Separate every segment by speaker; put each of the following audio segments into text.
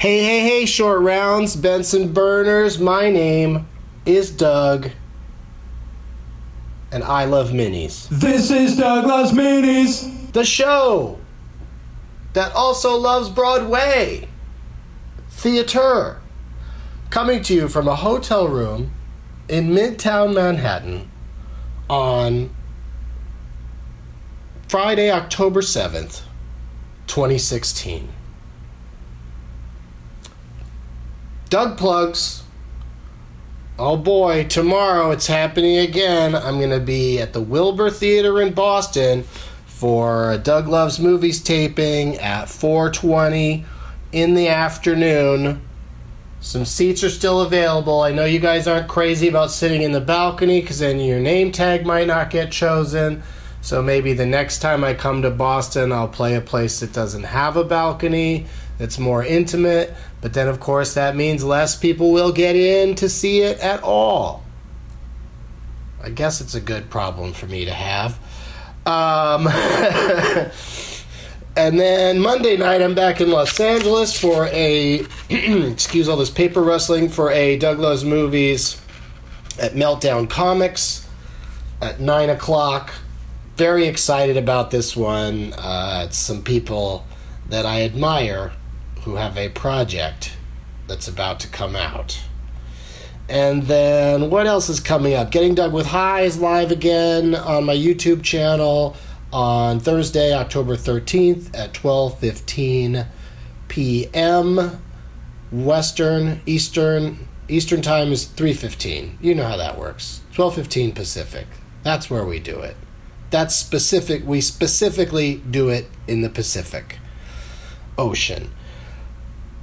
Speaker 1: Hey, hey, hey, short rounds, Benson Burners. My name is Doug, and I love minis.
Speaker 2: This is Doug Loves Minis.
Speaker 1: The show that also loves Broadway theater. Coming to you from a hotel room in Midtown Manhattan on Friday, October 7th, 2016. Doug plugs. Oh boy, tomorrow it's happening again. I'm going to be at the Wilbur Theater in Boston for Doug Loves Movies taping at 4:20 in the afternoon. Some seats are still available. I know you guys aren't crazy about sitting in the balcony because then your name tag might not get chosen. So maybe the next time I come to Boston, I'll play a place that doesn't have a balcony, that's more intimate. But then, of course, that means less people will get in to see it at all. I guess it's a good problem for me to have. Um, and then Monday night, I'm back in Los Angeles for a, excuse all this paper rustling, for a Doug Loves Movies at Meltdown Comics at 9 o'clock. Very excited about this one. Uh, it's some people that I admire who have a project that's about to come out. And then what else is coming up? Getting Doug with Highs live again on my YouTube channel on Thursday, October 13th at 12:15 p.m. Western, Eastern, Eastern time is 3:15. You know how that works. 12:15 Pacific. That's where we do it. That's specific. We specifically do it in the Pacific Ocean.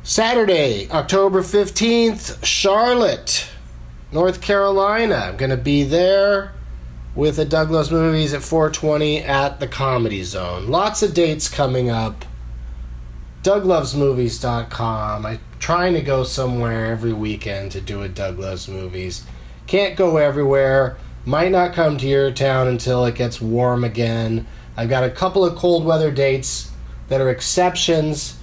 Speaker 1: Saturday, October 15th, Charlotte, North Carolina. I'm going to be there with the Doug Loves Movies at 420 at the Comedy Zone. Lots of dates coming up. DougLovesMovies.com. I'm trying to go somewhere every weekend to do a Doug Loves Movies. Can't go everywhere. Might not come to your town until it gets warm again. I've got a couple of cold weather dates that are exceptions.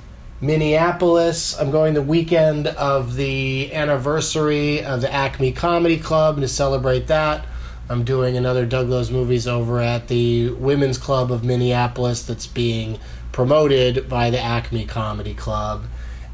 Speaker 1: Minneapolis, I'm going the weekend of the anniversary of the Acme Comedy Club to celebrate that. I'm doing another Doug Loves Movies over at the Women's Club of Minneapolis that's being promoted by the Acme Comedy Club.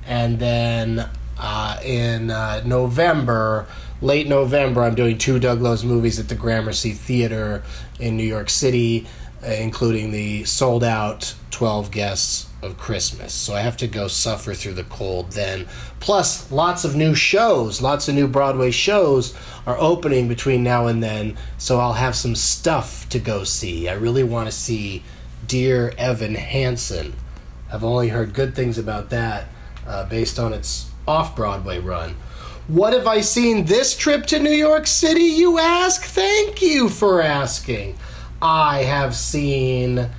Speaker 1: And then uh, in uh, November, late November, I'm doing two Doug Loves movies at the Gramercy Theater in New York City, uh, including the sold out 12 guests of Christmas. So I have to go suffer through the cold then. Plus, lots of new shows, lots of new Broadway shows are opening between now and then. So I'll have some stuff to go see. I really want to see Dear Evan Hansen. I've only heard good things about that uh, based on its off Broadway run. What have I seen this trip to New York City, you ask? Thank you for asking. I have seen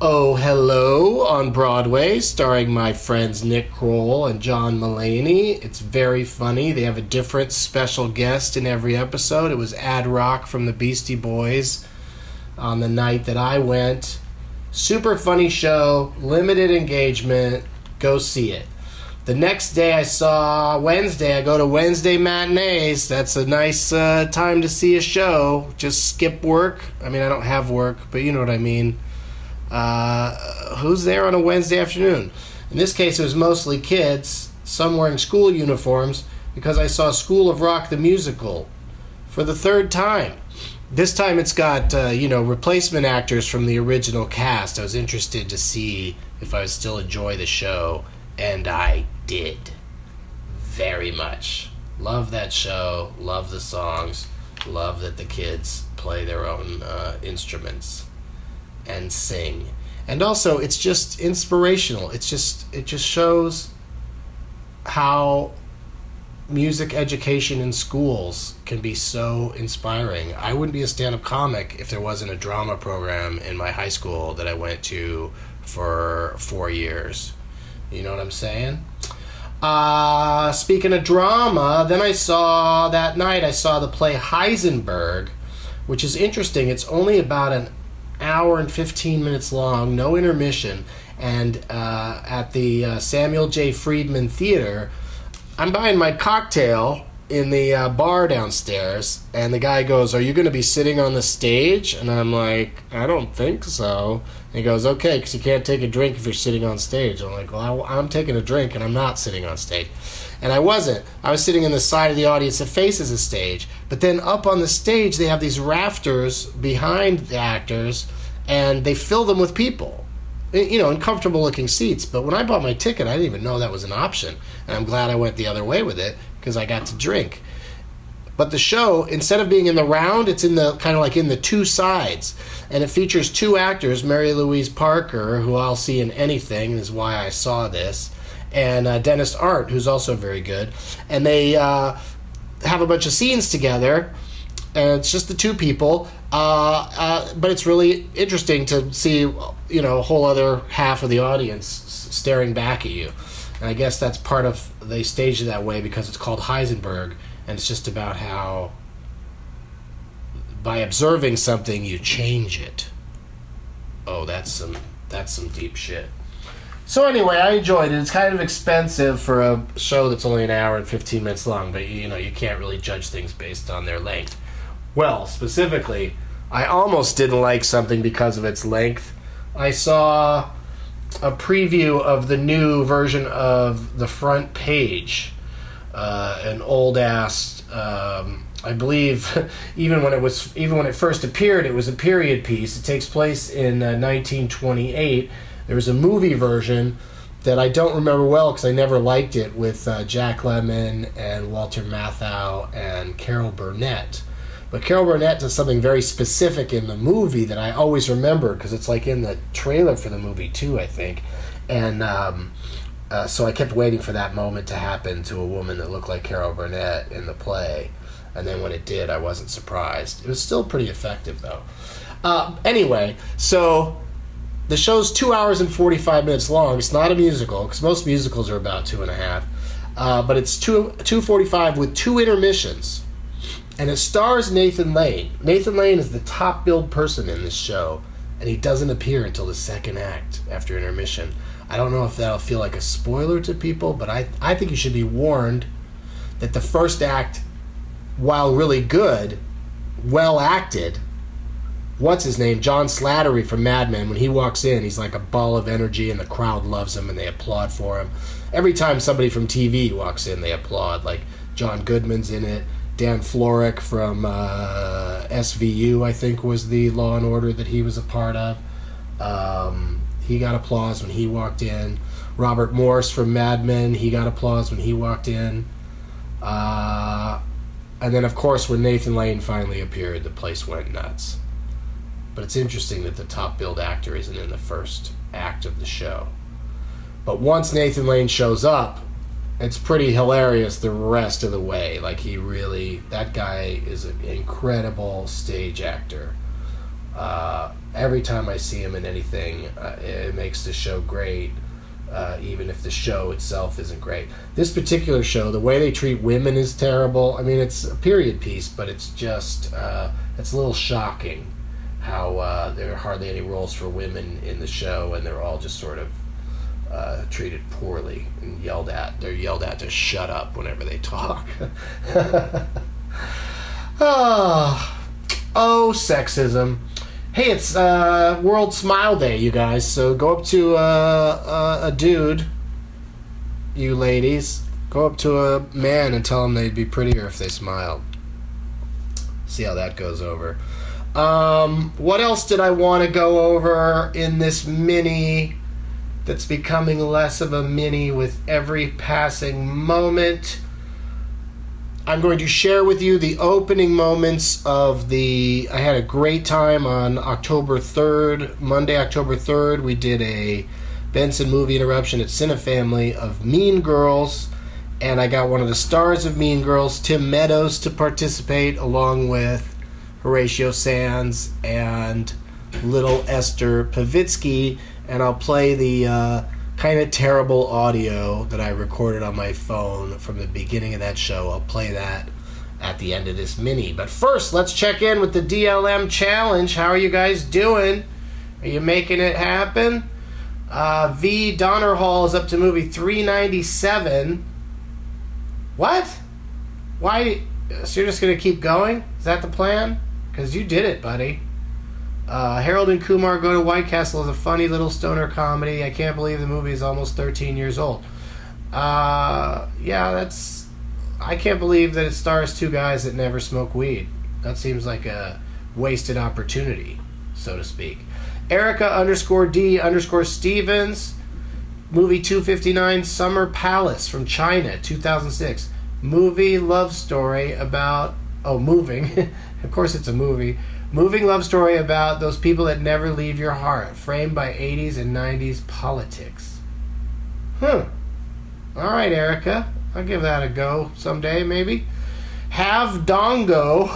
Speaker 1: Oh Hello on Broadway, starring my friends Nick Kroll and John Mulaney. It's very funny. They have a different special guest in every episode. It was Ad Rock from the Beastie Boys on the night that I went. Super funny show, limited engagement. Go see it. The next day I saw Wednesday. I go to Wednesday matinees. That's a nice uh, time to see a show. Just skip work. I mean, I don't have work, but you know what I mean. Uh, who's there on a Wednesday afternoon? In this case, it was mostly kids, some wearing school uniforms, because I saw School of Rock the musical for the third time. This time it's got, uh, you know, replacement actors from the original cast. I was interested to see if I would still enjoy the show, and I did. Very much. Love that show, love the songs, love that the kids play their own uh, instruments and sing. And also it's just inspirational. It's just it just shows how music education in schools can be so inspiring. I wouldn't be a stand-up comic if there wasn't a drama program in my high school that I went to for 4 years. You know what I'm saying? Uh, speaking of drama, then I saw that night I saw the play Heisenberg, which is interesting. It's only about an hour and 15 minutes long, no intermission, and uh, at the uh, Samuel J. Friedman Theater, I'm buying my cocktail in the uh, bar downstairs, and the guy goes, "Are you going to be sitting on the stage?" And I'm like, "I don't think so." And he goes, "Okay, because you can't take a drink if you're sitting on stage." I'm like, "Well, I, I'm taking a drink, and I'm not sitting on stage." And I wasn't. I was sitting in the side of the audience that faces the stage. But then up on the stage, they have these rafters behind the actors, and they fill them with people you know, in comfortable looking seats. But when I bought my ticket, I didn't even know that was an option. And I'm glad I went the other way with it because I got to drink. But the show, instead of being in the round, it's in the kind of like in the two sides. And it features two actors, Mary Louise Parker, who I'll see in anything, is why I saw this, and uh, Denis Arndt, who's also very good. And they uh, have a bunch of scenes together, and it's just the two people. Uh, uh but it's really interesting to see, you know, a whole other half of the audience staring back at you. And I guess that's part of they staged it that way because it's called Heisenberg, and it's just about how by observing something you change it. Oh, that's some that's some deep shit. So anyway, I enjoyed it. It's kind of expensive for a show that's only an hour and 15 minutes long, but you know, you can't really judge things based on their length. Well, specifically, I almost didn't like something because of its length. I saw a preview of the new version of the front page, uh, an old ass. Um, I believe even when it was even when it first appeared, it was a period piece. It takes place in uh, 1928. There was a movie version that I don't remember well because I never liked it with uh, Jack Lemmon and Walter Matthau and Carol Burnett. But Carol Burnett does something very specific in the movie that I always remember because it's like in the trailer for the movie too, I think. And um, uh, so I kept waiting for that moment to happen to a woman that looked like Carol Burnett in the play. And then when it did, I wasn't surprised. It was still pretty effective though. Uh, anyway, so the show's two hours and 45 minutes long. It's not a musical because most musicals are about two and a half. Uh, but it's two 245 with two intermissions and it stars Nathan Lane. Nathan Lane is the top billed person in this show, and he doesn't appear until the second act after intermission. I don't know if that'll feel like a spoiler to people, but I, I think you should be warned that the first act, while really good, well acted, what's his name? John Slattery from Mad Men, when he walks in, he's like a ball of energy, and the crowd loves him and they applaud for him. Every time somebody from TV walks in, they applaud. Like John Goodman's in it. Dan Florek from uh, SVU, I think, was the Law and Order that he was a part of. Um, he got applause when he walked in. Robert Morse from Mad Men, he got applause when he walked in. Uh, and then, of course, when Nathan Lane finally appeared, the place went nuts. But it's interesting that the top billed actor isn't in the first act of the show. But once Nathan Lane shows up, it's pretty hilarious the rest of the way. Like he really, that guy is an incredible stage actor. Uh, every time I see him in anything, uh, it makes the show great. Uh, even if the show itself isn't great. This particular show, the way they treat women is terrible. I mean, it's a period piece, but it's just uh, it's a little shocking how uh, there are hardly any roles for women in the show, and they're all just sort of uh, treated poorly and yelled at. They're yelled at to shut up whenever they talk. oh, oh, sexism. Hey, it's uh, World Smile Day, you guys. So go up to uh, a dude, you ladies. Go up to a man and tell him they'd be prettier if they smiled. See how that goes over. Um, what else did I want to go over in this mini that's becoming less of a mini with every passing moment. I'm going to share with you the opening moments of the. I had a great time on October 3rd, Monday, October 3rd. We did a Benson movie interruption at Cinefamily of Mean Girls, and I got one of the stars of Mean Girls, Tim Meadows, to participate along with Horatio Sanz and little Esther Povitsky and I'll play the uh, kind of terrible audio that I recorded on my phone from the beginning of that show. I'll play that at the end of this mini. But first, let's check in with the DLM challenge. How are you guys doing? Are you making it happen? Uh, v Donner Hall is up to movie 397. What? Why? So you're just gonna keep going? Is that the plan? Because you did it, buddy. Uh, Harold and Kumar Go to White Castle is a funny little stoner comedy. I can't believe the movie is almost 13 years old. Uh, yeah, that's. I can't believe that it stars two guys that never smoke weed. That seems like a wasted opportunity, so to speak. Erica underscore D underscore Stevens, movie 259, Summer Palace from China, 2006. Movie love story about. Oh, moving. of course, it's a movie Moving love story about those people that never leave your heart, framed by 80s and 90s politics. Hmm. All right, Erica. I'll give that a go someday, maybe. Have Dongo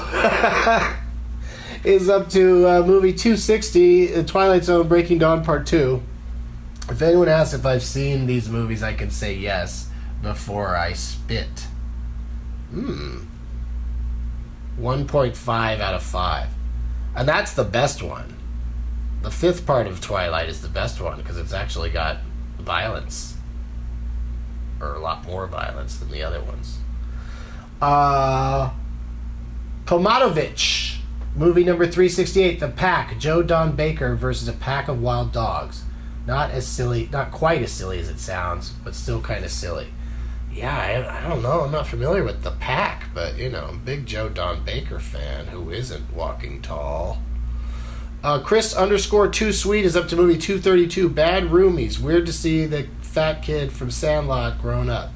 Speaker 1: is up to uh, movie 260, The Twilight Zone Breaking Dawn Part 2. If anyone asks if I've seen these movies, I can say yes before I spit. Hmm. 1.5 out of 5. And that's the best one. The fifth part of Twilight is the best one because it's actually got violence. Or a lot more violence than the other ones. Uh, Pomatovich, movie number 368, The Pack, Joe Don Baker versus a pack of wild dogs. Not as silly, not quite as silly as it sounds, but still kind of silly. Yeah, I, I don't know. I'm not familiar with the pack, but you know, big Joe Don Baker fan who isn't walking tall. Uh, Chris underscore too sweet is up to movie 232. Bad Roomies. Weird to see the fat kid from Sandlot grown up.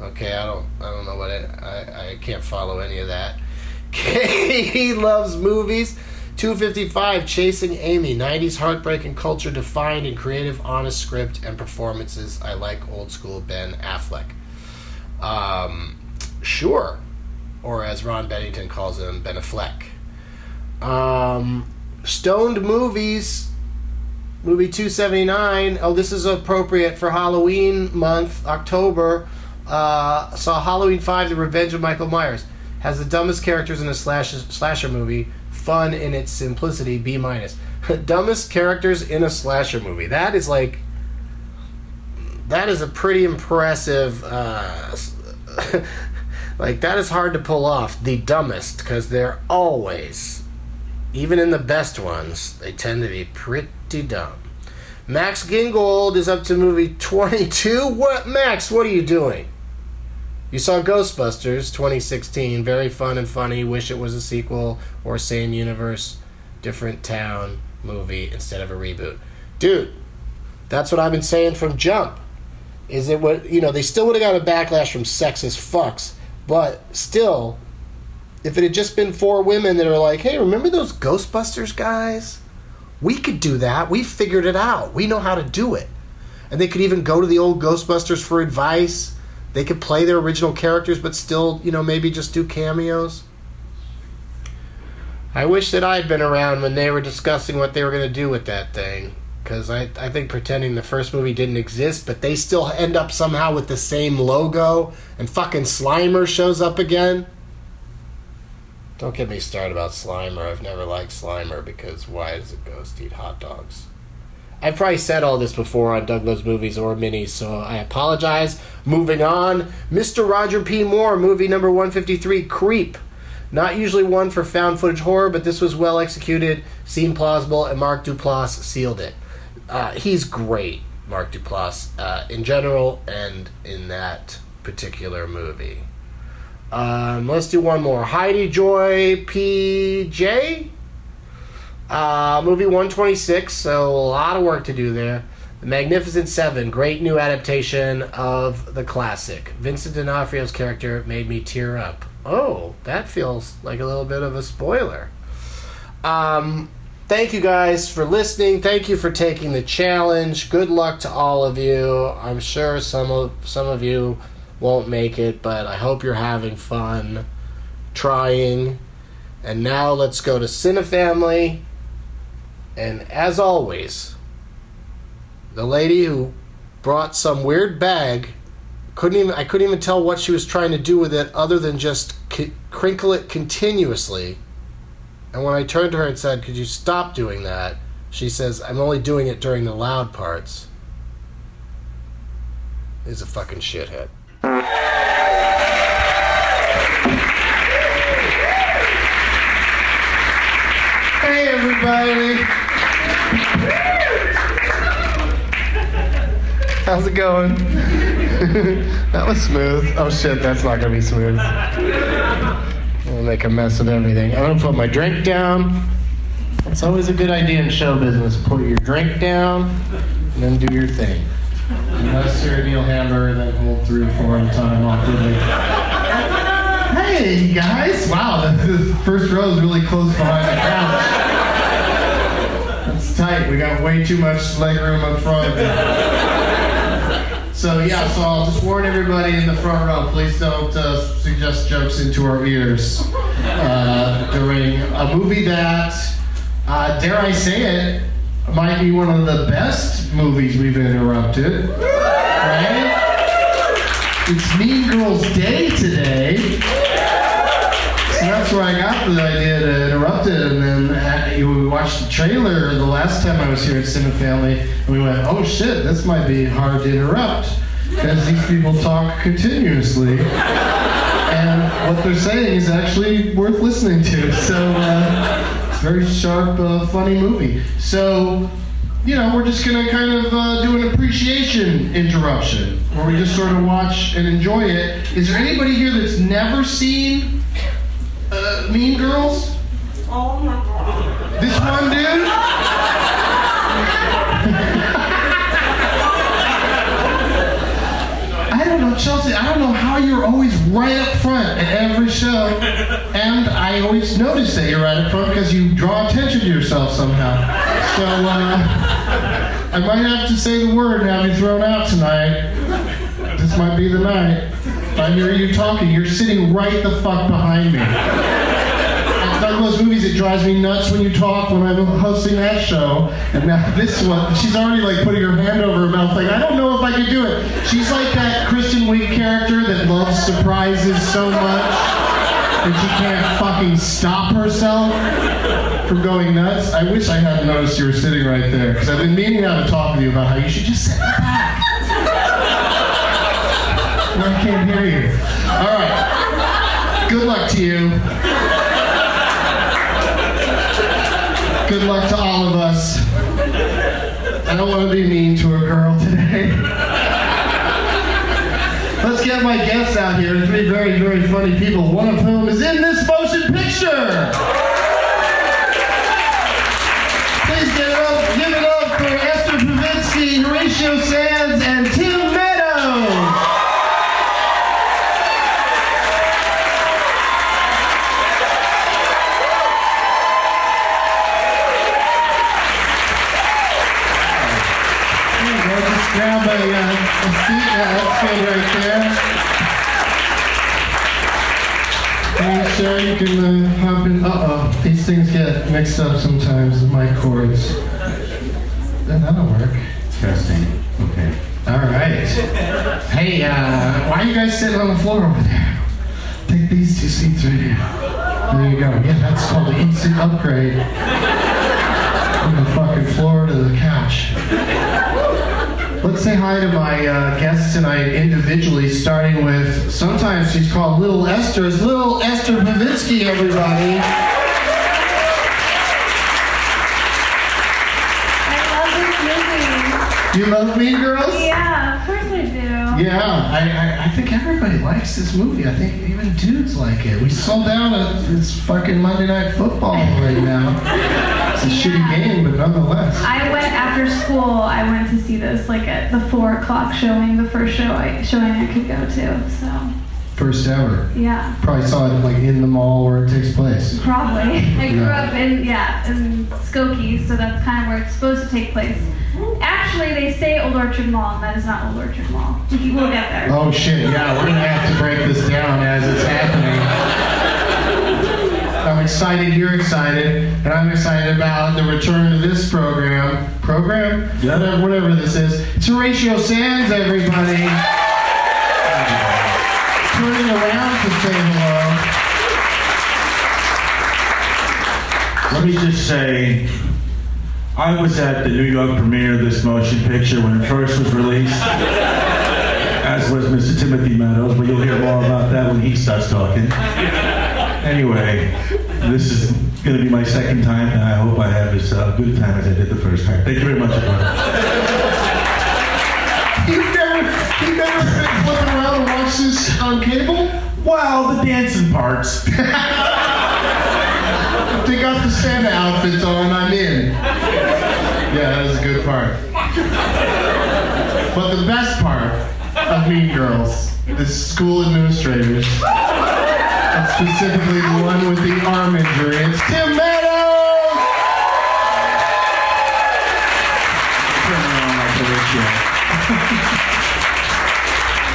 Speaker 1: Okay, I don't, I don't know what it, I, I can't follow any of that. Katie loves movies. 255 Chasing Amy, 90s heartbreak and culture defined in creative, honest script and performances. I like old school Ben Affleck. Um, sure. Or as Ron Bennington calls him, Ben Affleck. Um, stoned movies, movie 279. Oh, this is appropriate for Halloween month, October. Uh, saw Halloween 5, The Revenge of Michael Myers. Has the dumbest characters in a slasher, slasher movie fun in its simplicity, B minus. Dumbest characters in a slasher movie. That is like that is a pretty impressive uh, like that is hard to pull off the dumbest because they're always even in the best ones they tend to be pretty dumb max gingold is up to movie 22 what max what are you doing you saw Ghostbusters 2016, very fun and funny. Wish it was a sequel or same universe, different town movie instead of a reboot. Dude, that's what I've been saying from Jump. Is it what, you know, they still would have got a backlash from sexist fucks, but still, if it had just been four women that are like, hey, remember those Ghostbusters guys? We could do that. We figured it out. We know how to do it. And they could even go to the old Ghostbusters for advice they could play their original characters, but still, you know, maybe just do cameos. I wish that I'd been around when they were discussing what they were going to do with that thing. Because I, I think pretending the first movie didn't exist, but they still end up somehow with the same logo, and fucking Slimer shows up again. Don't get me started about Slimer. I've never liked Slimer because why does a ghost eat hot dogs? I've probably said all this before on Doug Loves Movies or minis, so I apologize. Moving on, Mr. Roger P. Moore, movie number 153, Creep. Not usually one for found footage horror, but this was well executed, seemed plausible, and Mark Duplass sealed it. Uh, he's great, Mark Duplass, uh, in general and in that particular movie. Um, let's do one more. Heidi Joy PJ uh, movie 126, so a lot of work to do there. The Magnificent Seven, great new adaptation of the classic. Vincent D'Onofrio's character made me tear up. Oh, that feels like a little bit of a spoiler. Um, thank you guys for listening. Thank you for taking the challenge. Good luck to all of you. I'm sure some of some of you won't make it, but I hope you're having fun trying. And now let's go to Cinefamily. And as always, the lady who brought some weird bag couldn't even I couldn't even tell what she was trying to do with it other than just c- crinkle it continuously. And when I turned to her and said, "Could you stop doing that?" She says, I'm only doing it during the loud parts. Is a fucking shithead. Hey, everybody. How's it going? that was smooth. Oh shit, that's not gonna be smooth. I'll make a mess of everything. I'm gonna put my drink down. It's always a good idea in show business. Put your drink down and then do your thing. Unless you're Neil Hamburger, then hold three or four at a time awkwardly. Hey, guys! Wow, the, first row is really close behind the couch. Tight. We got way too much leg room up front. So yeah, so I'll just warn everybody in the front row, please don't uh, suggest jokes into our ears uh, during a movie that, uh, dare I say it, might be one of the best movies we've interrupted. Right? It's Mean Girls Day today. So that's where I got the idea to interrupt it, and then we watched the trailer the last time I was here at Cinefamily, and we went, "Oh shit, this might be hard to interrupt," because these people talk continuously, and what they're saying is actually worth listening to. So uh, it's a very sharp, uh, funny movie. So. You know, we're just gonna kind of uh, do an appreciation interruption, where we just sort of watch and enjoy it. Is there anybody here that's never seen uh, Mean Girls?
Speaker 3: Oh my.
Speaker 1: This one dude? I don't know, Chelsea. I don't know how you're always right up front at every show, and I always notice that you're right up front because you draw attention to yourself somehow. So uh, I might have to say the word and have you thrown out tonight. This might be the night. I hear you talking. You're sitting right the fuck behind me. One of those movies that drives me nuts when you talk when I'm hosting that show. And now this one, she's already like putting her hand over her mouth, like, I don't know if I can do it. She's like that Kristen Wiig character that loves surprises so much that she can't fucking stop herself from going nuts. I wish I hadn't noticed you were sitting right there, because I've been meaning to talk with you about how you should just sit back. I can't hear you. All right. Good luck to you. Good luck to all of us. I don't want to be mean to a girl today. Let's get my guests out here. Three very, very funny people, one of whom is in this motion picture. Please give it up, give it up for Esther Povitsky, Horatio Sanz, can uh, hop in. Uh-oh, these things get mixed up sometimes, the mic cords. Yeah, That'll work.
Speaker 4: Testing. Okay.
Speaker 1: All right. Hey, uh, why are you guys sitting on the floor over there? Take these two seats right here. There you go. Yeah, that's called the instant upgrade. From the fucking floor to the couch. Let's say hi to my uh, guests tonight individually, starting with sometimes she's called Little Esther. It's Little Esther Povitsky, everybody.
Speaker 3: I love this movie.
Speaker 1: You love Mean Girls?
Speaker 3: Yeah, of course I do.
Speaker 1: Yeah, I, I, I think everybody likes this movie. I think even dudes like it. We sold out it's fucking Monday Night Football right now. It's a shitty game, but nonetheless.
Speaker 3: I went after school. I went to see this like at the four o'clock showing, the first show I, showing I could go to. So
Speaker 1: First ever.
Speaker 3: yeah,
Speaker 1: Probably saw it like in the mall where it takes place.
Speaker 3: probably. I grew
Speaker 1: Yeah.
Speaker 3: up in yeah in Skokie, so that's kind of where it's supposed to take place. Actually, they say Old Orchard Mall, and that is not Old Orchard Mall. We- We'll get there.
Speaker 1: Oh shit, yeah, we're gonna have to break this down as it's happening. I'm excited, you're excited, and I'm excited about the return of this program. Program?
Speaker 4: Yeah.
Speaker 1: Whatever, whatever this is. It's Horatio Sanz, everybody. Turning around to say hello.
Speaker 4: Let me just say,
Speaker 5: I was at the New York premiere of this motion picture when it first was released, as was Mr. Timothy Meadows, but you'll hear more about that when he starts talking. Anyway, this is going to be my second time, and I hope I have as uh, good a time as I did the first time. Thank you very much, everyone.
Speaker 1: You never, you never been flipping around and watch this on cable?
Speaker 5: Well, the dancing parts.
Speaker 1: They got the Santa outfits on, I'm in. Yeah, that was a good part. But the best part of Mean Girls, the school administrators, and specifically the one with the arm injury, it's Tim Meadows! Turn around like a.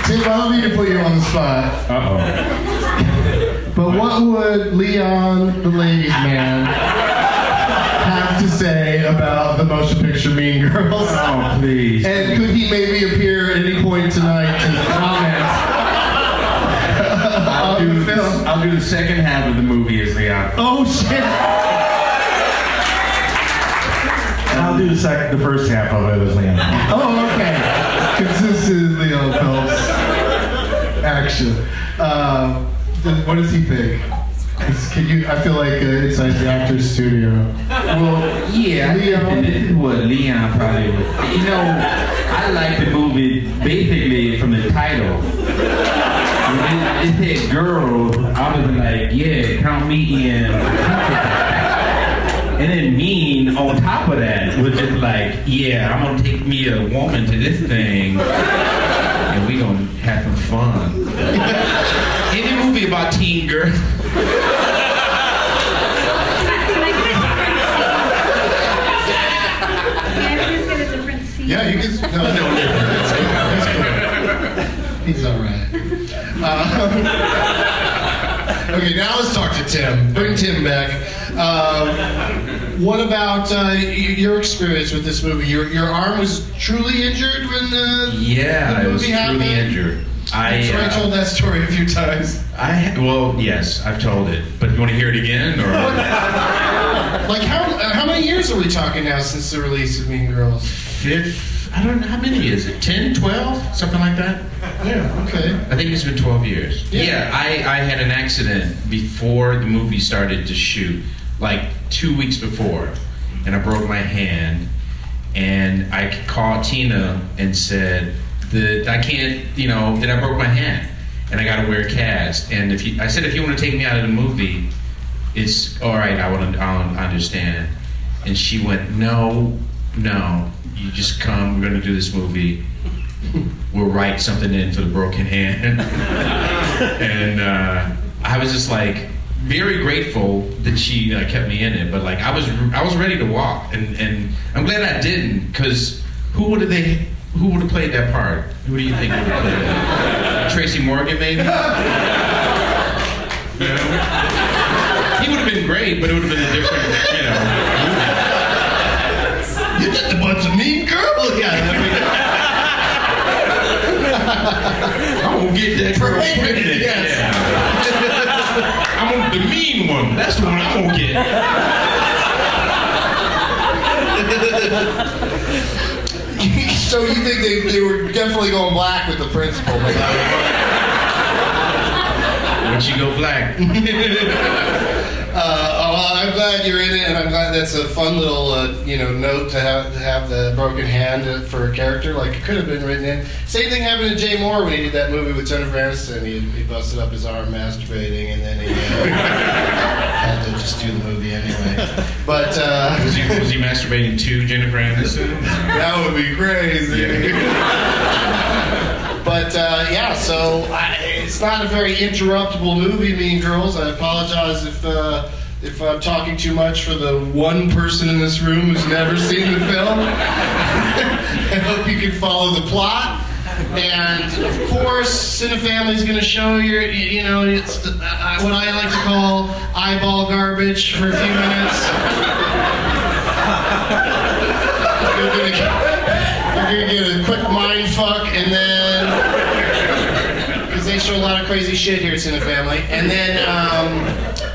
Speaker 1: Tim, I don't mean to put you on the spot.
Speaker 5: Uh-oh.
Speaker 1: But what would Leon, the ladies' man, have to say about the motion picture Mean Girls?
Speaker 5: Oh, please.
Speaker 1: And could he maybe appear at any point tonight to comment
Speaker 6: I'll do,
Speaker 1: the film?
Speaker 6: I'll do the second half of the movie as Leon.
Speaker 1: Oh shit!
Speaker 5: I'll do the second, the first half of it as Leon.
Speaker 1: Oh, okay. Consistent Leon Phelps action. Uh, th- what does he think? Can you? I feel like uh, inside the actor's studio.
Speaker 6: Well, yeah, I think
Speaker 1: Leon.
Speaker 6: this is what Leon probably would. You know, I like the movie basically from the title. When it, it said girls, I was like, yeah, count me in. And then mean on top of that was just like, yeah, I'm gonna take me a woman to this thing, and we gonna have some fun. Any movie about teen girls.
Speaker 3: Can I please get a?
Speaker 1: Yeah, you can. No, no, that's good. That's good. He's all right. Uh, okay, now let's talk to Tim. Bring Tim back. Um, what about uh, your experience with this movie? Your your arm was truly injured when the
Speaker 6: Yeah,
Speaker 1: the
Speaker 6: I was
Speaker 1: movie
Speaker 6: truly
Speaker 1: happened.
Speaker 6: injured. I,
Speaker 1: right, I
Speaker 6: uh,
Speaker 1: told that story a few times.
Speaker 6: I well, yes, I've told it, but you want to hear it again, or
Speaker 1: Like how uh, how many years are we talking now since the release of Mean Girls?
Speaker 6: fifth? I don't know how many is it? 10, 12? something like that.
Speaker 1: Yeah. Okay.
Speaker 6: I think it's been twelve years.
Speaker 1: Yeah.
Speaker 6: Yeah, I, I had an accident before the movie started to shoot, like two weeks before, and I broke my hand, and I called Tina and said that I can't, you know, that I broke my hand, and I got to wear a cast. And if you, I said, if you want to take me out of the movie, it's all right. I want to, I understand. And she went, no, no, you just come. We're to do this movie. We'll write something in for the broken hand. and uh, I was just like very grateful that she uh, kept me in it. But like I was, I was ready to walk, and and I'm glad I didn't, because who would have they? Who would have played that part? Who do you think would have played that? Tracy Morgan, maybe. You know? He would have been great, but it would have been a different, you know.
Speaker 1: You just a bunch of mean girls. Yeah.
Speaker 6: I'm gonna get that girl
Speaker 1: Pregnant, yes.
Speaker 6: I'm gonna, the mean one. That's the one I'm gonna get.
Speaker 1: so you think they, they were definitely going black with the principal? But
Speaker 6: Once you go black.
Speaker 1: uh, oh, well, I'm glad you're in it, and I'm glad that's a fun little uh, you know note to have to have the broken hand uh, for a character. Like it could have been written in. Same thing happened to Jay Mohr when he did that movie with Jennifer Aniston. He, he busted up his arm masturbating, and then he uh, had to just do the movie anyway. But uh,
Speaker 6: Was he, was he masturbating to Jennifer Aniston?
Speaker 1: That would be crazy. but uh, yeah, so I, it's not a very interruptible movie, Mean Girls. I apologize if uh, if I'm talking too much for the one person in this room who's never seen the film. I hope you can follow the plot. And of course, Cinefamily is going to show you, you know, it's the, uh, what I like to call eyeball garbage for a few minutes. You're you're gonna get a quick mind fuck, and then they show a lot of crazy shit here at Cinefamily, and then um,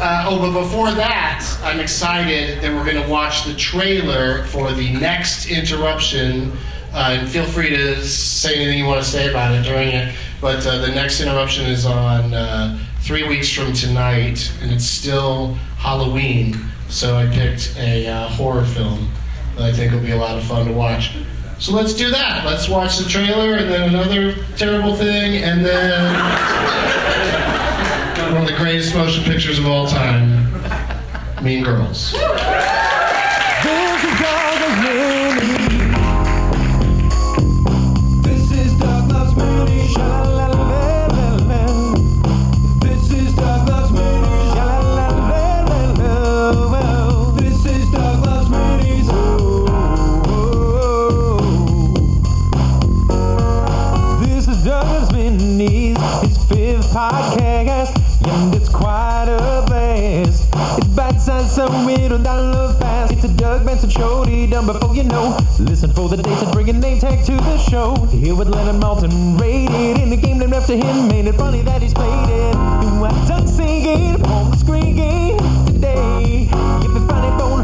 Speaker 1: Uh, oh, but before that, I'm excited that we're going to watch the trailer for the next interruption. Uh, and feel free to say anything you want to say about it during it. But uh, the next interruption is on uh, three weeks from tonight, and it's still Halloween. So I picked a uh, horror film that I think will be a lot of fun to watch. So let's do that. Let's watch the trailer, and then another terrible thing, and then one of the greatest motion pictures of all time, Mean Girls.
Speaker 2: So it'll download fast. It's a Doug Benson show, He done before you know. Listen for the dates and bring a name tag to the show. Here with Leonard Maltin, rated in the game named after him. Made it funny that he's played it. You have done singing screen game today. If you find it bone